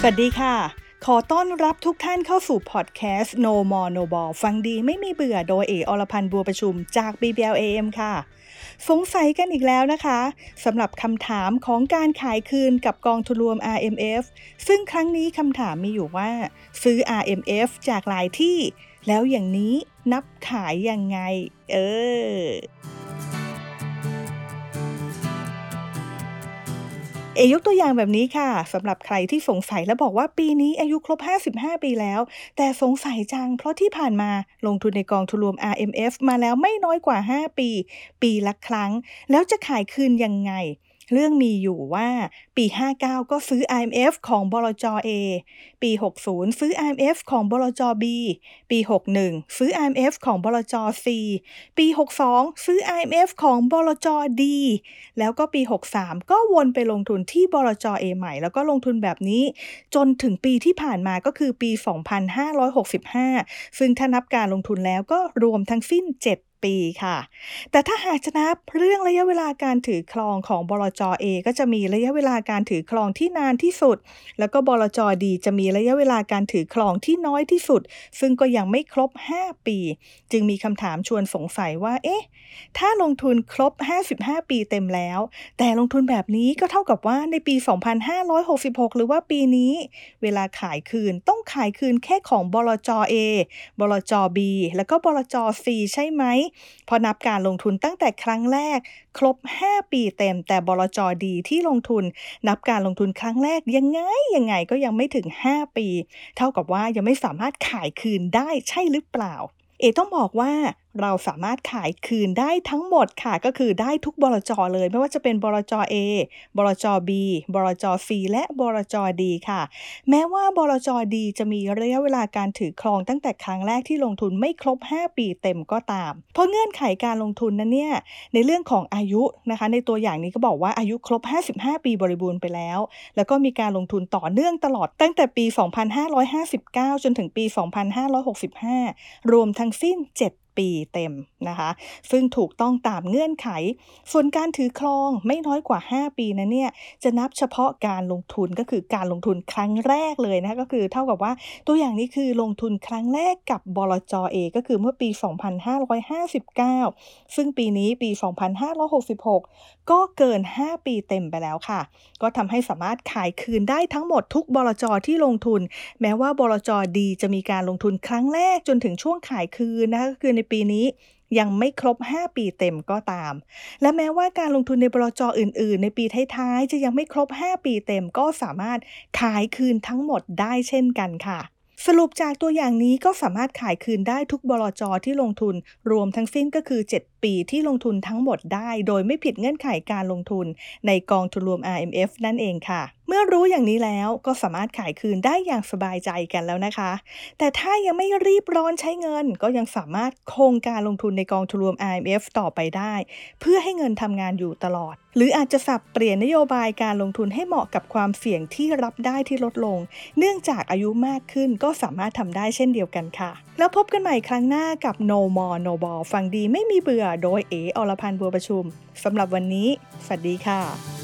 สวัสดีค่ะ ขอต้อนรับทุกท่านเข้าสู่พอดแคสต์ No More No Ball ฟังดีไม่มีเบื่อโดยเออรพันธ์บัวประชุมจาก BBLAM ค่ะ สงสัยกันอีกแล้วนะคะสำหรับคำถามของการขายคืนกับกองทุนรวม RMF ซึ่งครั้งนี้คำถามมีอยู่ว่า ซื้อ RMF จากหลายที่ แล้วอย่างนี้นับขายยังไง เออ เอยกตัวอย่างแบบนี้ค่ะสำหรับใครที่สงสัยและบอกว่าปีนี้อายุครบ 55 ปีแล้ว แต่สงสัยจังเพราะที่ผ่านมาลงทุนในกองทุนรวม RMF มาแล้วไม่น้อยกว่า 5 ปี ปีละครั้ง แล้วจะขายคืนยังไง เรื่องมีอยู่ว่าปี 59 ก็ซื้อ IMF ของบลจ A ปี 60 ซื้อ IMF ของบลจ B ปี 61 ซื้อ IMF ของบลจ C ปี 62 ซื้อ IMF ของบลจ D แล้วก็ปี 63 ก็วนไปลงทุนที่บลจ A ใหม่ แล้วก็ลงทุนแบบนี้ จนถึงปีที่ผ่านมาก็คือปี 2565 ซึ่งถ้านับการลงทุนแล้วก็รวมทั้งสิ้น 7ปีค่ะ แต่ถ้าหากจะนับเรื่องระยะเวลาการถือครองของบลจ A ก็จะมีระยะเวลาการถือครองที่นานที่สุด แล้วก็บลจ D จะมีระยะเวลาการถือครองที่น้อยที่สุด ซึ่งก็ยังไม่ครบ 5 ปี จึงมีคำถามชวนสงสัยว่า เอ๊ะ ถ้าลงทุนครบ 55 ปีเต็มแล้ว แต่ลงทุนแบบนี้ก็เท่ากับว่าในปี 2566 หรือว่าปีนี้ เวลาขายคืนต้องขายคืนแค่ของบลจ A บลจ B แล้วก็บลจ C ใช่ไหมพอนับการลงทุนตั้งแต่ครั้งแรก ครบ 5 ปีเต็ม แต่บลจดีที่ลงทุน นับการลงทุนครั้งแรกยังไงยังไงก็ยังไม่ถึง 5 ปี เท่ากับว่ายังไม่สามารถขายคืนได้ใช่หรือเปล่า เอต้องบอกว่า เราสามารถขายคืนได้ทั้งหมดค่ะ ก็คือได้ทุกบลจเลย ไม่ว่าจะเป็นบลจ A บลจ B บลจ C และบลจ D ค่ะ แม้ว่าบลจ D จะมีระยะเวลาการถือครองตั้งแต่ครั้งแรกที่ลงทุนไม่ครบ 5 ปีเต็มก็ตาม เพราะเงื่อนไขการลงทุนนั้นเนี่ยในเรื่องของอายุนะคะ ในตัวอย่างนี้ก็บอกว่าอายุครบ 55 ปีบริบูรณ์ไปแล้ว แล้วก็มีการลงทุนต่อเนื่องตลอดตั้งแต่ปี 2559 จนถึงปี 2565 รวมทั้งสิ้น 7 ปีเต็มนะคะ ซึ่งถูกต้องตามเงื่อนไข ส่วนการถือครองไม่น้อยกว่า 5 ปีนั้นเนี่ยจะนับเฉพาะการลงทุนก็คือการลงทุนครั้งแรกเลยนะก็คือเท่ากับว่าตัวอย่างนี้คือลงทุนครั้งแรกกับบลจเอก็คือเมื่อปี 2559 ซึ่งปีนี้ปี 2566 ก็เกิน 5 ปีเต็มไปแล้วค่ะ ก็ทำให้สามารถขายคืนได้ทั้งหมดทุกบลจที่ลงทุน แม้ว่าบลจดีจะมีการลงทุนครั้งแรกจนถึงช่วงขายคืนนะคะก็คือในปีนี้ ยังไม่ครบ 5 ปีเต็มก็ตาม และแม้ว่าการลงทุนในบลจอื่น ๆ ในปีท้ายๆ จะยังไม่ครบ 5 ปีเต็มก็สามารถขายคืนทั้งหมดได้เช่นกันค่ะสรุปจากตัวอย่างนี้ก็สามารถขายคืนได้ทุกบลจที่ลงทุน รวมทั้งสิ้นก็คือ 7 ปีที่ลงทุนทั้งหมดได้ โดยไม่ผิดเงื่อนไขการลงทุนในกองทุนรวม RMF นั่นเองค่ะ เมื่อรู้อย่างนี้แล้วก็สามารถขายคืนได้อย่างสบายใจกันแล้วนะคะ แต่ถ้ายังไม่รีบร้อนใช้เงิน ก็ยังสามารถคงการลงทุนในกองทุนรวม IMF ต่อไปได้ เพื่อให้เงินทำงานอยู่ตลอด หรืออาจจะสับเปลี่ยนนโยบายการลงทุนให้เหมาะกับความเสี่ยงที่รับได้ที่ลดลง เนื่องจากอายุมากขึ้นก็สามารถทำได้เช่นเดียวกันค่ะ แล้วพบกันใหม่ครั้งหน้ากับ No More No Ball ฟังดีไม่มีเบื่อโดยเออรพันธ์บัวประชุมสำหรับวันนี้ สวัสดีค่ะ